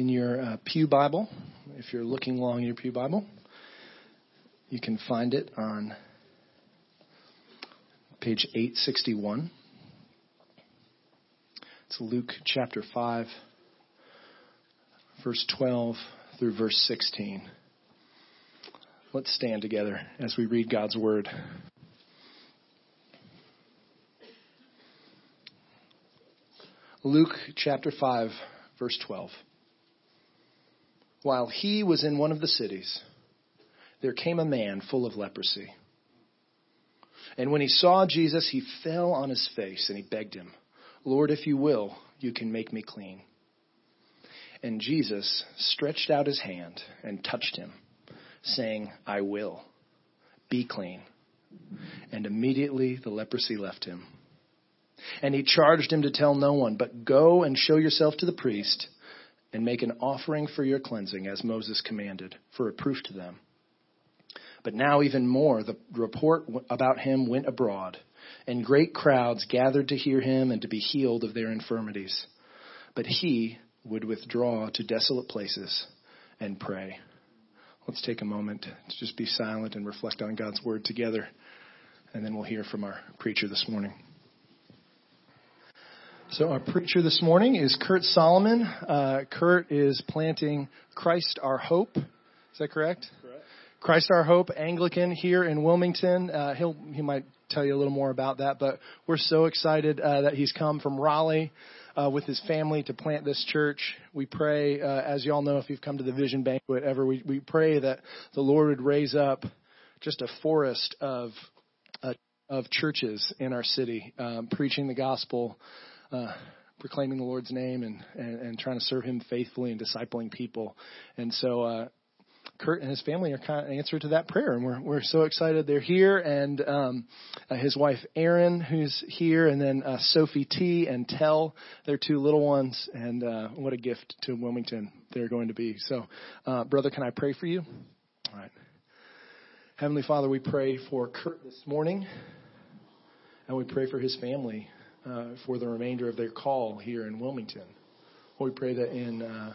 in your uh, Pew Bible, if you're looking long in your Pew Bible, you can find it on page 861. It's Luke chapter 5, verse 12 through verse 16. Let's stand together as we read God's word. Luke chapter 5, verse 12. While he was in one of the cities, there came a man full of leprosy. And when he saw Jesus, he fell on his face and he begged him, Lord, if you will, you can make me clean. And Jesus stretched out his hand and touched him, saying, I will. Be clean. And immediately the leprosy left him. And he charged him to tell no one, but go and show yourself to the priest and make an offering for your cleansing as Moses commanded, for a proof to them. But now, even more, the report about him went abroad, and great crowds gathered to hear him and to be healed of their infirmities. But he would withdraw to desolate places and pray. Let's take a moment to just be silent and reflect on God's word together, and then we'll hear from our preacher this morning. So our preacher this morning is Kurt Solomon. Uh, Kurt is planting Christ Our Hope. Is that correct? Correct. Christ Our Hope Anglican here in Wilmington. Uh, he'll he might tell you a little more about that, but we're so excited uh, that he's come from Raleigh. Uh, with his family to plant this church. We pray, uh, as you all know, if you've come to the Vision Banquet ever, we, we pray that the Lord would raise up just a forest of uh, of churches in our city, um, preaching the gospel, uh, proclaiming the Lord's name and, and, and trying to serve Him faithfully and discipling people. And so, uh, Kurt and his family are kind of answer to that prayer, and we're we're so excited they're here. And um, uh, his wife Erin, who's here, and then uh, Sophie T and Tell, their two little ones, and uh, what a gift to Wilmington they're going to be. So, uh, brother, can I pray for you? All right. Heavenly Father, we pray for Kurt this morning, and we pray for his family uh, for the remainder of their call here in Wilmington. we pray that in uh,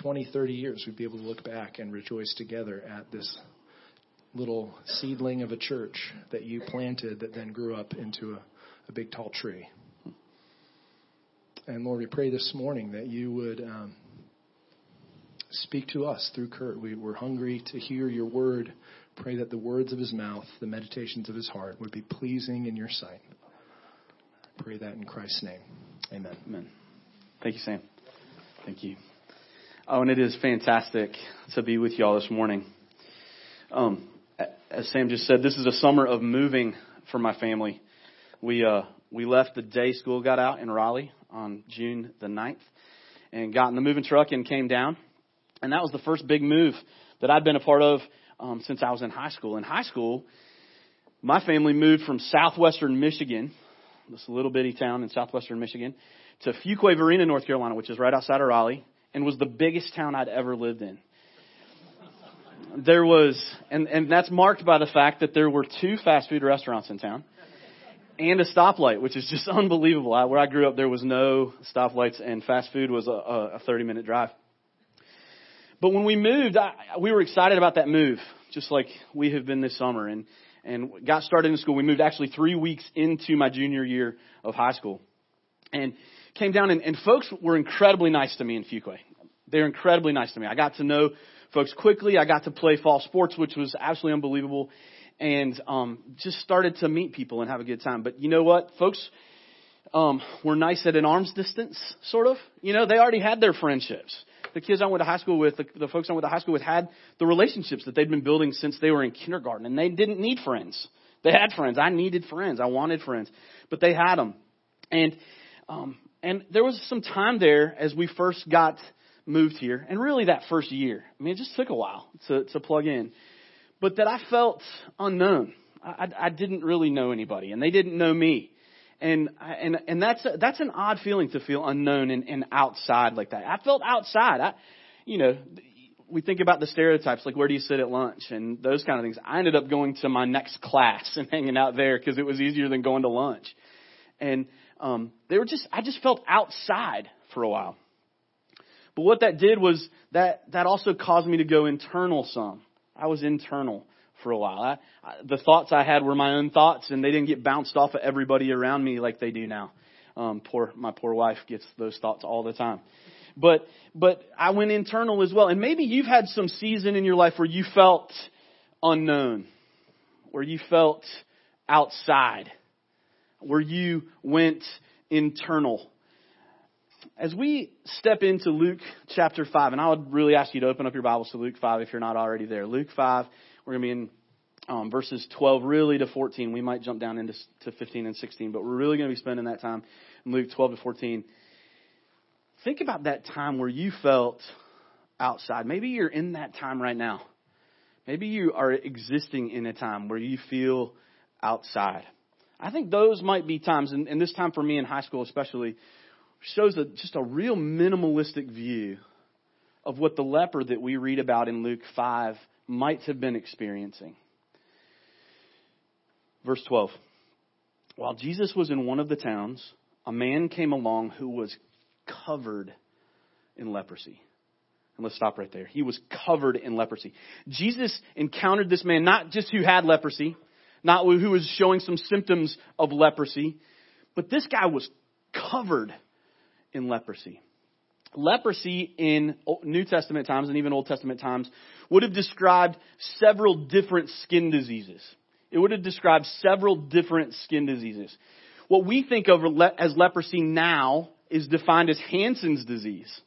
20, 30 years we'd be able to look back and rejoice together at this little seedling of a church that you planted that then grew up into a, a big tall tree. And Lord, we pray this morning that you would um, speak to us through Kurt. We, we're hungry to hear your word. Pray that the words of his mouth, the meditations of his heart would be pleasing in your sight. Pray that in Christ's name. Amen. Amen. Thank you, Sam. Thank you. Oh, and it is fantastic to be with y'all this morning. Um, as Sam just said, this is a summer of moving for my family. We uh, we left the day school got out in Raleigh on June the 9th and got in the moving truck and came down. And that was the first big move that I'd been a part of um, since I was in high school. In high school, my family moved from southwestern Michigan this little bitty town in southwestern Michigan, to Fuquay-Varina, North Carolina, which is right outside of Raleigh, and was the biggest town I'd ever lived in. There was, and, and that's marked by the fact that there were two fast food restaurants in town and a stoplight, which is just unbelievable. I, where I grew up, there was no stoplights, and fast food was a, a 30 minute drive. But when we moved, I, we were excited about that move, just like we have been this summer. And and got started in school. We moved actually three weeks into my junior year of high school. And came down, and, and folks were incredibly nice to me in Fuquay. They're incredibly nice to me. I got to know folks quickly. I got to play fall sports, which was absolutely unbelievable. And um, just started to meet people and have a good time. But you know what? Folks um, were nice at an arm's distance, sort of. You know, they already had their friendships the kids I went to high school with, the, the folks I went to high school with had the relationships that they'd been building since they were in kindergarten, and they didn't need friends. They had friends. I needed friends. I wanted friends, but they had them. And um, and there was some time there as we first got moved here, and really that first year. I mean, it just took a while to to plug in, but that I felt unknown. I, I, I didn't really know anybody, and they didn't know me and and and that's a, that's an odd feeling to feel unknown and, and outside like that. I felt outside. I, you know, we think about the stereotypes like where do you sit at lunch and those kind of things. I ended up going to my next class and hanging out there because it was easier than going to lunch. And um, they were just I just felt outside for a while. But what that did was that, that also caused me to go internal some. I was internal for a while. I, I, the thoughts I had were my own thoughts, and they didn't get bounced off of everybody around me like they do now. Um, poor my poor wife gets those thoughts all the time. But but I went internal as well. And maybe you've had some season in your life where you felt unknown, where you felt outside, where you went internal. As we step into Luke chapter 5, and I would really ask you to open up your Bibles to Luke 5 if you're not already there. Luke 5, we're going to be in um, verses 12 really to 14. We might jump down into to 15 and 16, but we're really going to be spending that time in Luke 12 to 14. Think about that time where you felt outside. Maybe you're in that time right now. Maybe you are existing in a time where you feel outside. I think those might be times, and, and this time for me in high school especially, shows a, just a real minimalistic view of what the leper that we read about in Luke 5 might have been experiencing. Verse 12. While Jesus was in one of the towns, a man came along who was covered in leprosy. And let's stop right there. He was covered in leprosy. Jesus encountered this man, not just who had leprosy, not who was showing some symptoms of leprosy, but this guy was covered in leprosy. Leprosy in New Testament times and even Old Testament times would have described several different skin diseases. It would have described several different skin diseases. What we think of as leprosy now is defined as Hansen's disease.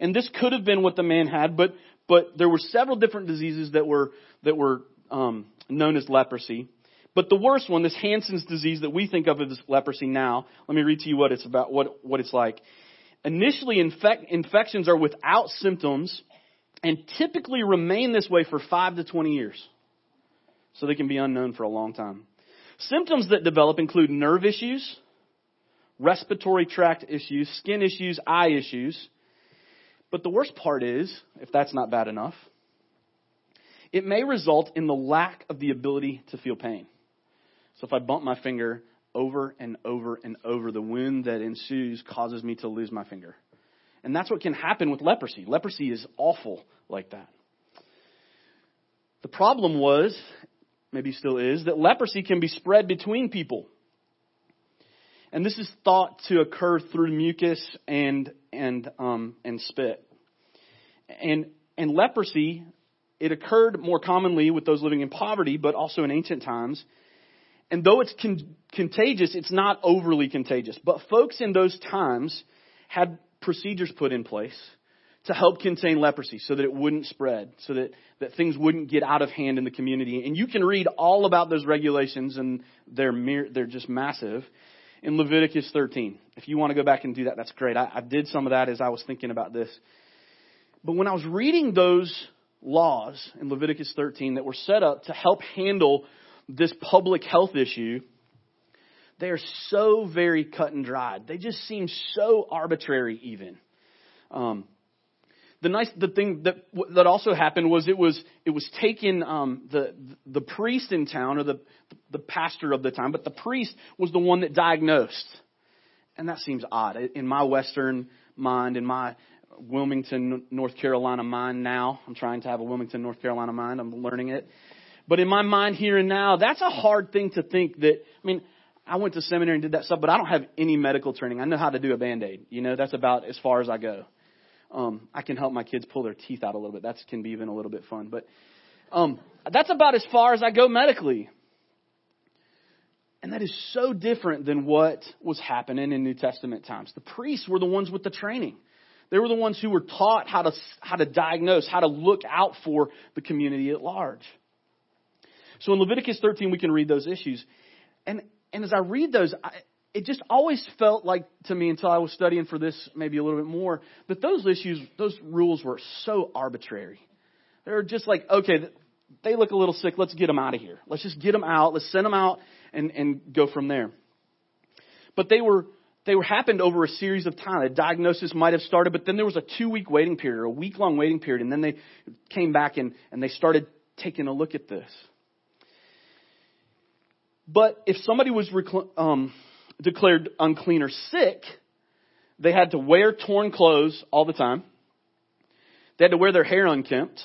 And this could have been what the man had, but, but there were several different diseases that were, that were um, known as leprosy. But the worst one, this Hansen's disease that we think of as leprosy now, let me read to you what it's about, what, what it's like. Initially, infec- infections are without symptoms and typically remain this way for 5 to 20 years. So they can be unknown for a long time. Symptoms that develop include nerve issues, respiratory tract issues, skin issues, eye issues. But the worst part is, if that's not bad enough, it may result in the lack of the ability to feel pain. So if I bump my finger over and over and over, the wound that ensues causes me to lose my finger. And that's what can happen with leprosy. Leprosy is awful like that. The problem was, maybe still is, that leprosy can be spread between people. And this is thought to occur through mucus and and um, and spit. And and leprosy, it occurred more commonly with those living in poverty, but also in ancient times. And though it's con- contagious, it's not overly contagious. But folks in those times had procedures put in place to help contain leprosy so that it wouldn't spread, so that, that things wouldn't get out of hand in the community. And you can read all about those regulations, and they're, mere, they're just massive in Leviticus 13. If you want to go back and do that, that's great. I, I did some of that as I was thinking about this. But when I was reading those laws in Leviticus 13 that were set up to help handle this public health issue, they are so very cut and dried. They just seem so arbitrary, even. Um, the nice the thing that that also happened was it was it was taken um, the the priest in town or the the pastor of the time, but the priest was the one that diagnosed, and that seems odd in my Western mind, in my Wilmington, North Carolina mind now. I'm trying to have a Wilmington, North Carolina mind. I'm learning it, but in my mind here and now, that's a hard thing to think that. I mean. I went to seminary and did that stuff, but I don't have any medical training. I know how to do a band aid. You know, that's about as far as I go. Um, I can help my kids pull their teeth out a little bit. That can be even a little bit fun. But um, that's about as far as I go medically. And that is so different than what was happening in New Testament times. The priests were the ones with the training. They were the ones who were taught how to, how to diagnose, how to look out for the community at large. So in Leviticus 13, we can read those issues. And, and as I read those, I, it just always felt like to me until I was studying for this maybe a little bit more that those issues, those rules were so arbitrary. They were just like, okay, they look a little sick. Let's get them out of here. Let's just get them out. Let's send them out and, and go from there. But they were, they were happened over a series of time. A diagnosis might have started, but then there was a two week waiting period, a week long waiting period, and then they came back and, and they started taking a look at this. But if somebody was um, declared unclean or sick, they had to wear torn clothes all the time. They had to wear their hair unkempt.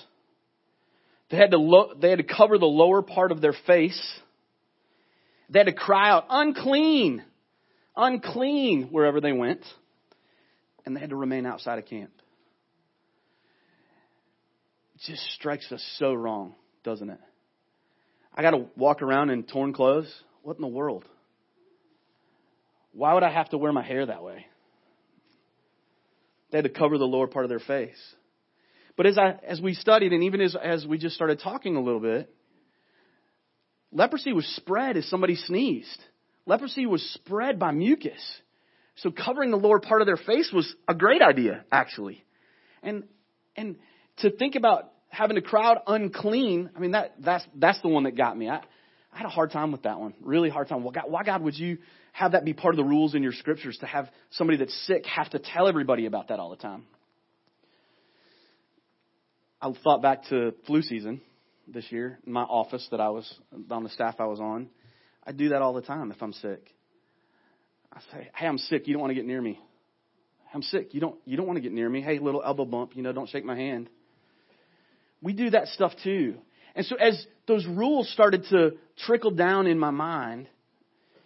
They had to lo- they had to cover the lower part of their face. They had to cry out, unclean, unclean, wherever they went. And they had to remain outside of camp. It just strikes us so wrong, doesn't it? I got to walk around in torn clothes. What in the world? Why would I have to wear my hair that way? They had to cover the lower part of their face. But as I as we studied and even as as we just started talking a little bit, leprosy was spread as somebody sneezed. Leprosy was spread by mucus. So covering the lower part of their face was a great idea, actually. And and to think about having a crowd unclean, I mean that that's that's the one that got me. I I had a hard time with that one. Really hard time. Well, God, why God would you have that be part of the rules in your scriptures to have somebody that's sick have to tell everybody about that all the time? I thought back to flu season this year in my office that I was on the staff I was on. I do that all the time if I'm sick. I say, "Hey, I'm sick. You don't want to get near me. I'm sick. You don't you don't want to get near me. Hey, little elbow bump. You know, don't shake my hand." We do that stuff too. And so as those rules started to trickle down in my mind,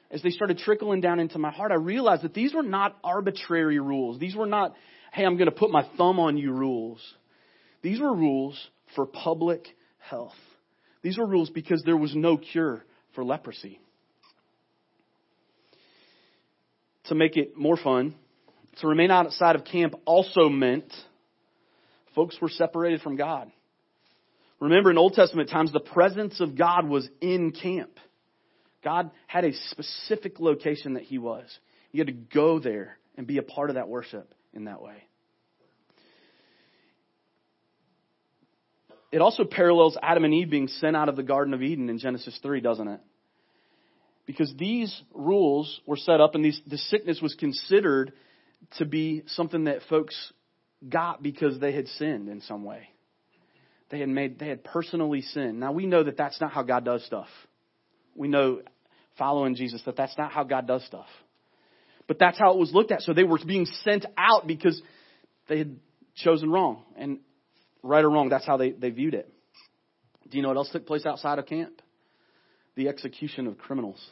as they started trickling down into my heart, I realized that these were not arbitrary rules. These were not, hey, I'm going to put my thumb on you rules. These were rules for public health. These were rules because there was no cure for leprosy. To make it more fun, to remain outside of camp also meant folks were separated from God. Remember, in Old Testament times, the presence of God was in camp. God had a specific location that He was. You had to go there and be a part of that worship in that way. It also parallels Adam and Eve being sent out of the Garden of Eden in Genesis 3, doesn't it? Because these rules were set up and these, the sickness was considered to be something that folks got because they had sinned in some way. They had made, they had personally sinned. Now we know that that's not how God does stuff. We know following Jesus that that's not how God does stuff. But that's how it was looked at. So they were being sent out because they had chosen wrong. And right or wrong, that's how they, they viewed it. Do you know what else took place outside of camp? The execution of criminals.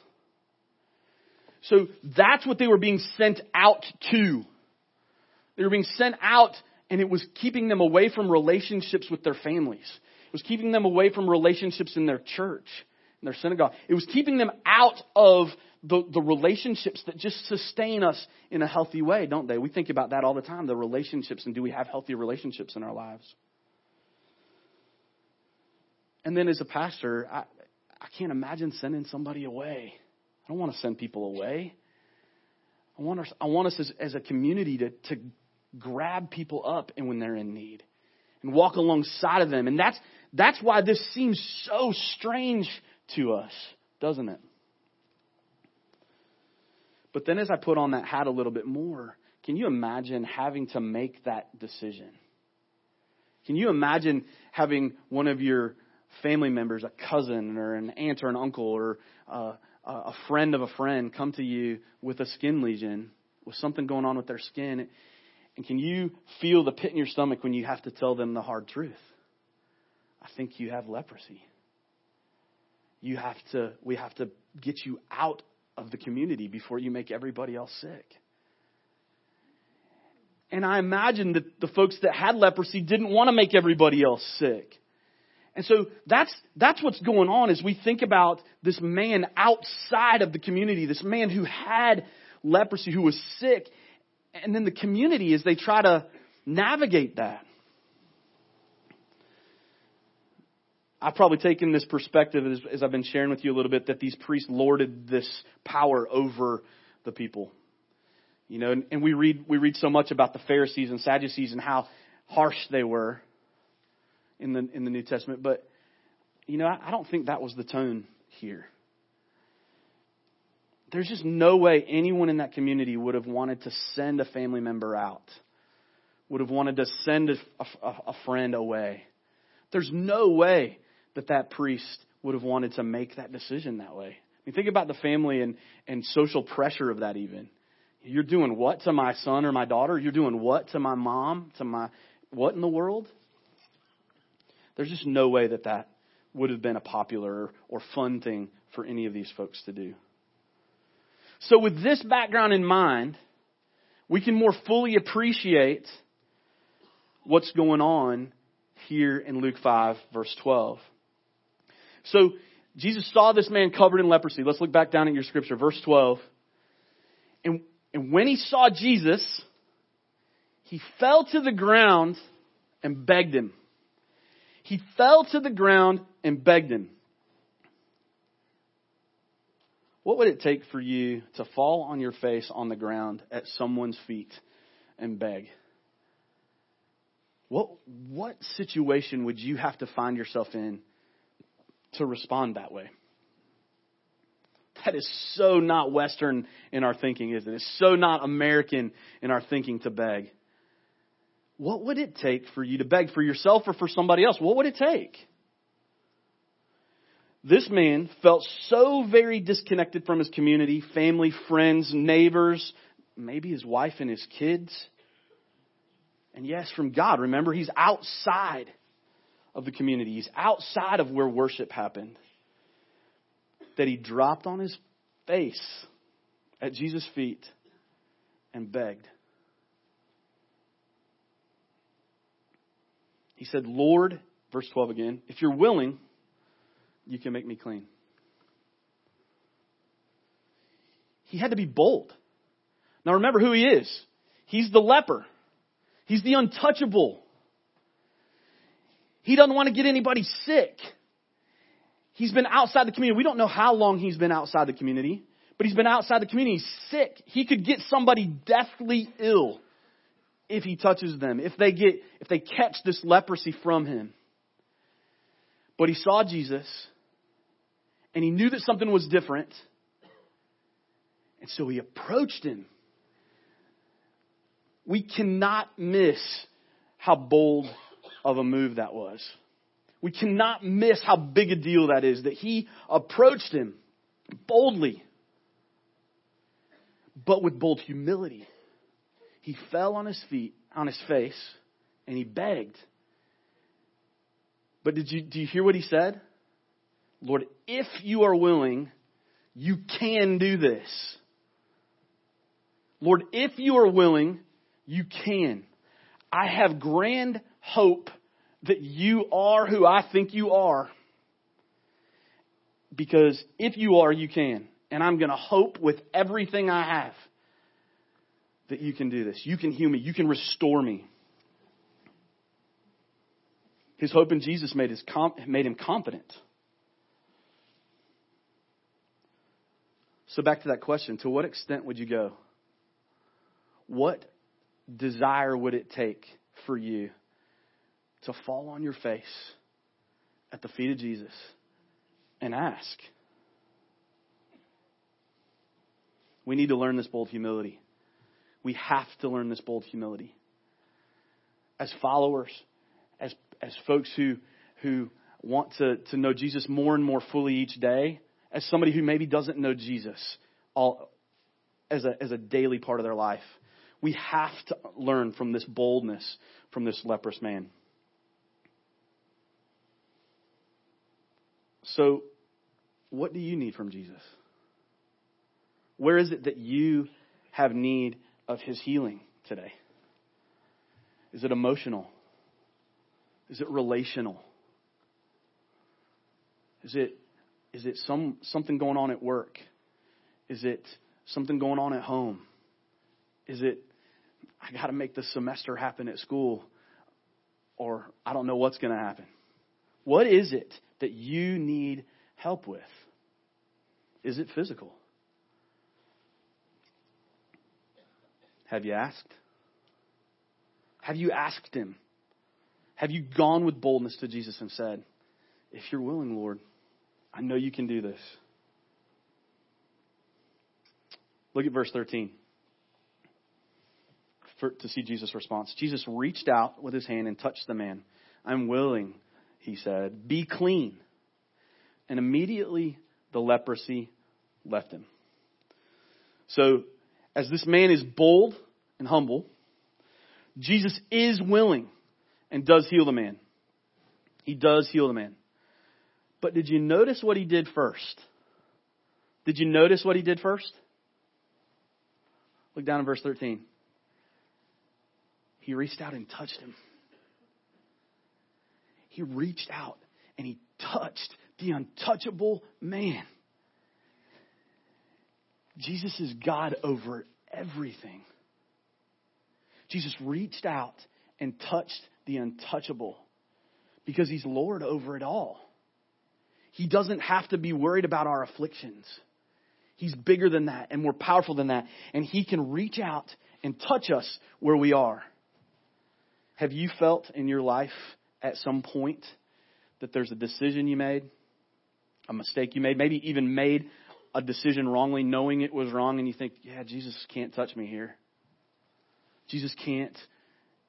So that's what they were being sent out to. They were being sent out and it was keeping them away from relationships with their families. It was keeping them away from relationships in their church, in their synagogue. It was keeping them out of the, the relationships that just sustain us in a healthy way, don't they? We think about that all the time, the relationships, and do we have healthy relationships in our lives? And then as a pastor, I, I can't imagine sending somebody away. I don't want to send people away. I want us, I want us as, as a community to, to grab people up and when they're in need and walk alongside of them. And that's, that's why this seems so strange to us, doesn't it? But then as I put on that hat a little bit more, can you imagine having to make that decision? Can you imagine having one of your family members, a cousin or an aunt or an uncle or uh, a friend of a friend come to you with a skin lesion, with something going on with their skin? And can you feel the pit in your stomach when you have to tell them the hard truth? I think you have leprosy. You have to, we have to get you out of the community before you make everybody else sick. And I imagine that the folks that had leprosy didn't want to make everybody else sick. And so that's, that's what's going on as we think about this man outside of the community, this man who had leprosy, who was sick, and then the community as they try to navigate that. I've probably taken this perspective as, as, I've been sharing with you a little bit that these priests lorded this power over the people. You know, and, and we read we read so much about the Pharisees and Sadducees and how harsh they were in the in the New Testament, but you know, I, I don't think that was the tone here. There's just no way anyone in that community would have wanted to send a family member out, would have wanted to send a, a, a friend away. There's no way that that priest would have wanted to make that decision that way. I mean, think about the family and, and social pressure of that even. You're doing what to my son or my daughter? You're doing what to my mom? To my what in the world? There's just no way that that would have been a popular or fun thing for any of these folks to do. So, with this background in mind, we can more fully appreciate what's going on here in Luke 5, verse 12. So, Jesus saw this man covered in leprosy. Let's look back down at your scripture, verse 12. And, and when he saw Jesus, he fell to the ground and begged him. He fell to the ground and begged him. What would it take for you to fall on your face on the ground at someone's feet and beg? What, what situation would you have to find yourself in to respond that way? That is so not Western in our thinking, isn't it? It's so not American in our thinking to beg. What would it take for you to beg for yourself or for somebody else? What would it take? This man felt so very disconnected from his community, family, friends, neighbors, maybe his wife and his kids. And yes, from God. Remember, he's outside of the community, he's outside of where worship happened. That he dropped on his face at Jesus' feet and begged. He said, Lord, verse 12 again, if you're willing, you can make me clean. He had to be bold. Now remember who he is. He's the leper. He's the untouchable. He doesn't want to get anybody sick. He's been outside the community. We don't know how long he's been outside the community, but he's been outside the community. He's sick. He could get somebody deathly ill if he touches them, if they get, if they catch this leprosy from him. But he saw Jesus and he knew that something was different. And so he approached him. We cannot miss how bold of a move that was. We cannot miss how big a deal that is that he approached him boldly, but with bold humility. He fell on his feet, on his face, and he begged. But did you, do you hear what he said? Lord, if you are willing, you can do this. Lord, if you are willing, you can. I have grand hope that you are who I think you are. Because if you are, you can. And I'm going to hope with everything I have that you can do this. You can heal me. You can restore me. His hope in Jesus made, his, made him confident. So, back to that question to what extent would you go? What desire would it take for you to fall on your face at the feet of Jesus and ask? We need to learn this bold humility. We have to learn this bold humility. As followers, as, as folks who, who want to, to know Jesus more and more fully each day, as somebody who maybe doesn't know Jesus all, as, a, as a daily part of their life. We have to learn from this boldness from this leprous man. So, what do you need from Jesus? Where is it that you have need of his healing today? Is it emotional? Is it relational? Is it is it some, something going on at work? Is it something going on at home? Is it, I got to make the semester happen at school, or I don't know what's going to happen? What is it that you need help with? Is it physical? Have you asked? Have you asked Him? Have you gone with boldness to Jesus and said, If you're willing, Lord, I know you can do this. Look at verse 13 for, to see Jesus' response. Jesus reached out with his hand and touched the man. I'm willing, he said. Be clean. And immediately the leprosy left him. So, as this man is bold and humble, Jesus is willing and does heal the man. He does heal the man. But did you notice what he did first? Did you notice what he did first? Look down in verse 13. He reached out and touched him. He reached out and he touched the untouchable man. Jesus is God over everything. Jesus reached out and touched the untouchable because he's Lord over it all. He doesn't have to be worried about our afflictions. He's bigger than that and more powerful than that. And he can reach out and touch us where we are. Have you felt in your life at some point that there's a decision you made, a mistake you made, maybe even made a decision wrongly, knowing it was wrong, and you think, yeah, Jesus can't touch me here. Jesus can't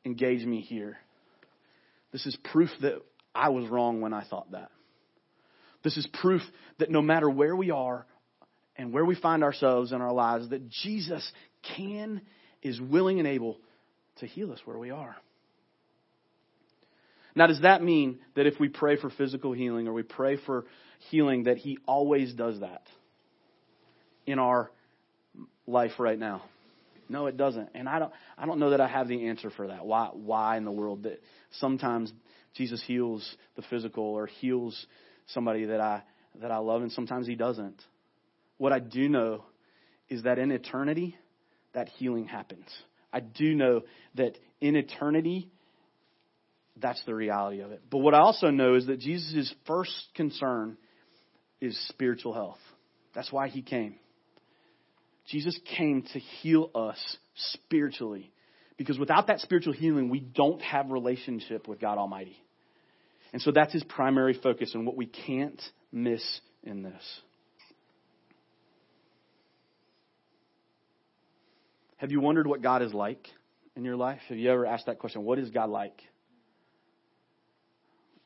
engage me here. This is proof that I was wrong when I thought that. This is proof that no matter where we are and where we find ourselves in our lives, that Jesus can, is willing and able to heal us where we are. Now, does that mean that if we pray for physical healing or we pray for healing, that He always does that in our life right now? No, it doesn't. And I don't, I don't know that I have the answer for that. Why, why in the world that sometimes Jesus heals the physical or heals somebody that I, that I love and sometimes He doesn't. What I do know is that in eternity, that healing happens. I do know that in eternity, that's the reality of it. But what I also know is that Jesus' first concern is spiritual health. That's why he came. Jesus came to heal us spiritually. Because without that spiritual healing, we don't have relationship with God Almighty. And so that's his primary focus and what we can't miss in this. Have you wondered what God is like in your life? Have you ever asked that question? What is God like?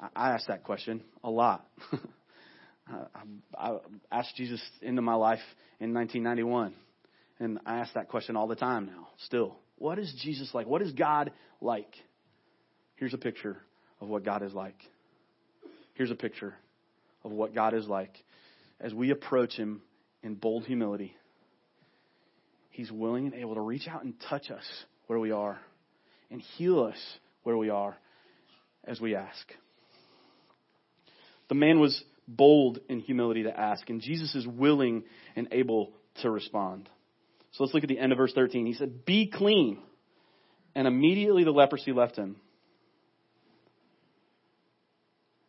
I ask that question a lot. I asked Jesus into my life in 1991, and I ask that question all the time now, still. What is Jesus like? What is God like? Here's a picture of what God is like. Here's a picture of what God is like. As we approach Him in bold humility, He's willing and able to reach out and touch us where we are and heal us where we are as we ask. The man was bold in humility to ask, and Jesus is willing and able to respond. So let's look at the end of verse 13. He said, Be clean. And immediately the leprosy left him.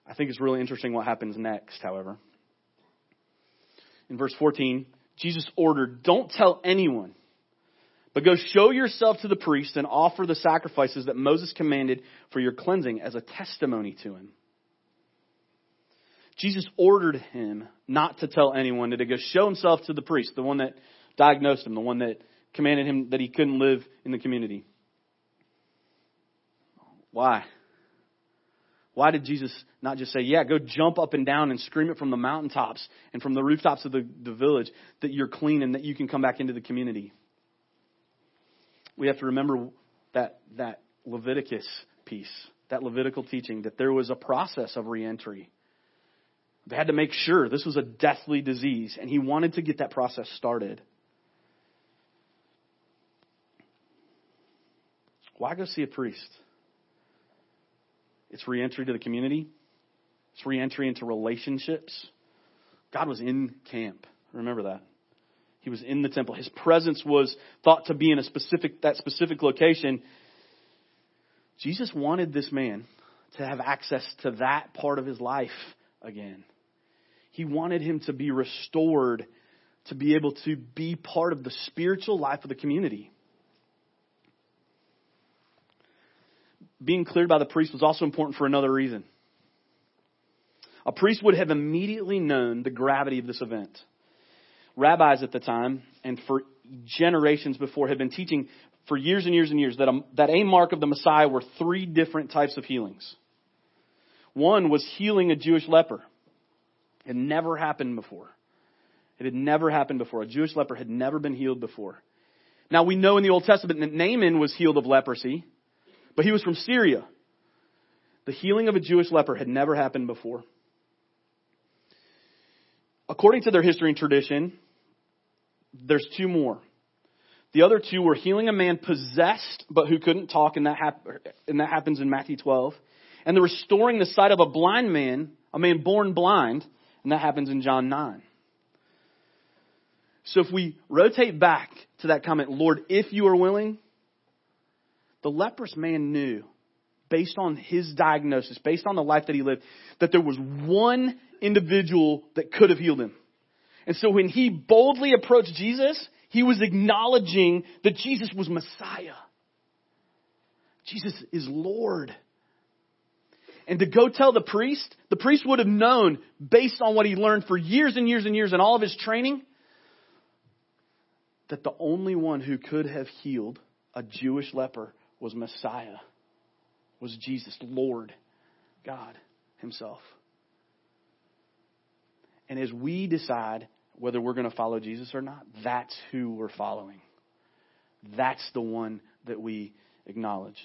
I think it's really interesting what happens next, however. In verse 14, Jesus ordered, Don't tell anyone, but go show yourself to the priest and offer the sacrifices that Moses commanded for your cleansing as a testimony to him. Jesus ordered him not to tell anyone, to go show himself to the priest, the one that diagnosed him, the one that commanded him that he couldn't live in the community. Why? Why did Jesus not just say, yeah, go jump up and down and scream it from the mountaintops and from the rooftops of the, the village that you're clean and that you can come back into the community? We have to remember that, that Leviticus piece, that Levitical teaching, that there was a process of reentry. They had to make sure this was a deathly disease, and he wanted to get that process started. Why go see a priest? It's reentry to the community. It's reentry into relationships. God was in camp. Remember that. He was in the temple. His presence was thought to be in a specific that specific location. Jesus wanted this man to have access to that part of his life again. He wanted him to be restored, to be able to be part of the spiritual life of the community. Being cleared by the priest was also important for another reason. A priest would have immediately known the gravity of this event. Rabbis at the time, and for generations before, had been teaching for years and years and years that a, that a mark of the Messiah were three different types of healings. One was healing a Jewish leper. It never happened before. It had never happened before. A Jewish leper had never been healed before. Now we know in the Old Testament that Naaman was healed of leprosy, but he was from Syria. The healing of a Jewish leper had never happened before. According to their history and tradition, there's two more. The other two were healing a man possessed but who couldn't talk, and that, hap- and that happens in Matthew 12. And the restoring the sight of a blind man, a man born blind, and that happens in John 9. So if we rotate back to that comment, Lord, if you are willing, the leprous man knew, based on his diagnosis, based on the life that he lived, that there was one individual that could have healed him. And so when he boldly approached Jesus, he was acknowledging that Jesus was Messiah. Jesus is Lord. And to go tell the priest, the priest would have known, based on what he learned for years and years and years and all of his training, that the only one who could have healed a Jewish leper was Messiah, was Jesus, Lord, God Himself. And as we decide whether we're going to follow Jesus or not, that's who we're following. That's the one that we acknowledge.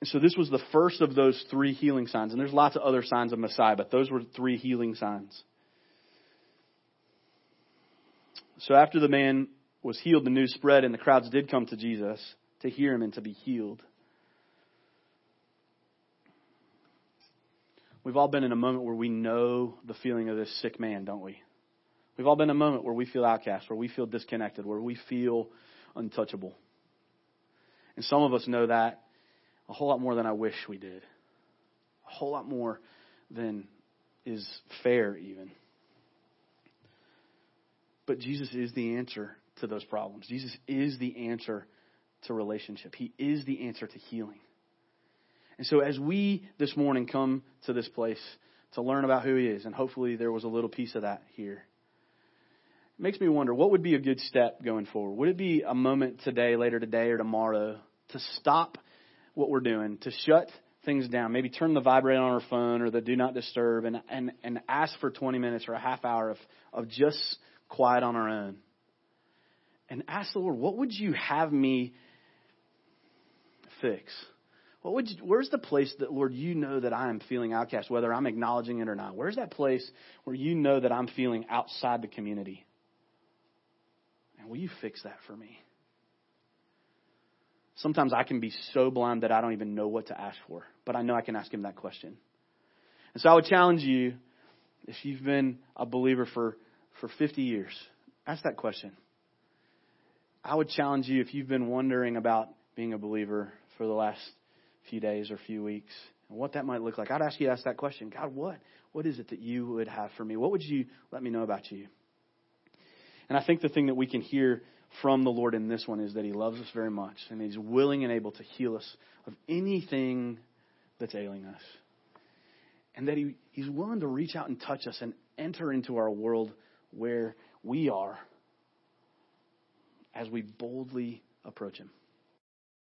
And so this was the first of those three healing signs. And there's lots of other signs of Messiah, but those were three healing signs. So after the man was healed, the news spread, and the crowds did come to Jesus to hear him and to be healed. We've all been in a moment where we know the feeling of this sick man, don't we? We've all been in a moment where we feel outcast, where we feel disconnected, where we feel untouchable. And some of us know that a whole lot more than I wish we did. A whole lot more than is fair, even. But Jesus is the answer to those problems. Jesus is the answer to relationship. He is the answer to healing. And so, as we this morning come to this place to learn about who He is, and hopefully there was a little piece of that here, it makes me wonder what would be a good step going forward? Would it be a moment today, later today, or tomorrow to stop what we're doing, to shut things down, maybe turn the vibrate on our phone or the do not disturb, and, and, and ask for 20 minutes or a half hour of, of just quiet on our own? And ask the Lord, what would you have me fix? What would you, where's the place that, Lord, you know that I am feeling outcast, whether I'm acknowledging it or not? Where's that place where you know that I'm feeling outside the community? And will you fix that for me? Sometimes I can be so blind that I don't even know what to ask for, but I know I can ask Him that question. And so I would challenge you, if you've been a believer for, for 50 years, ask that question. I would challenge you if you've been wondering about being a believer for the last few days or few weeks and what that might look like. I'd ask you to ask that question God, what, what is it that you would have for me? What would you let me know about you? And I think the thing that we can hear from the Lord in this one is that He loves us very much and He's willing and able to heal us of anything that's ailing us. And that he, He's willing to reach out and touch us and enter into our world where we are as we boldly approach Him.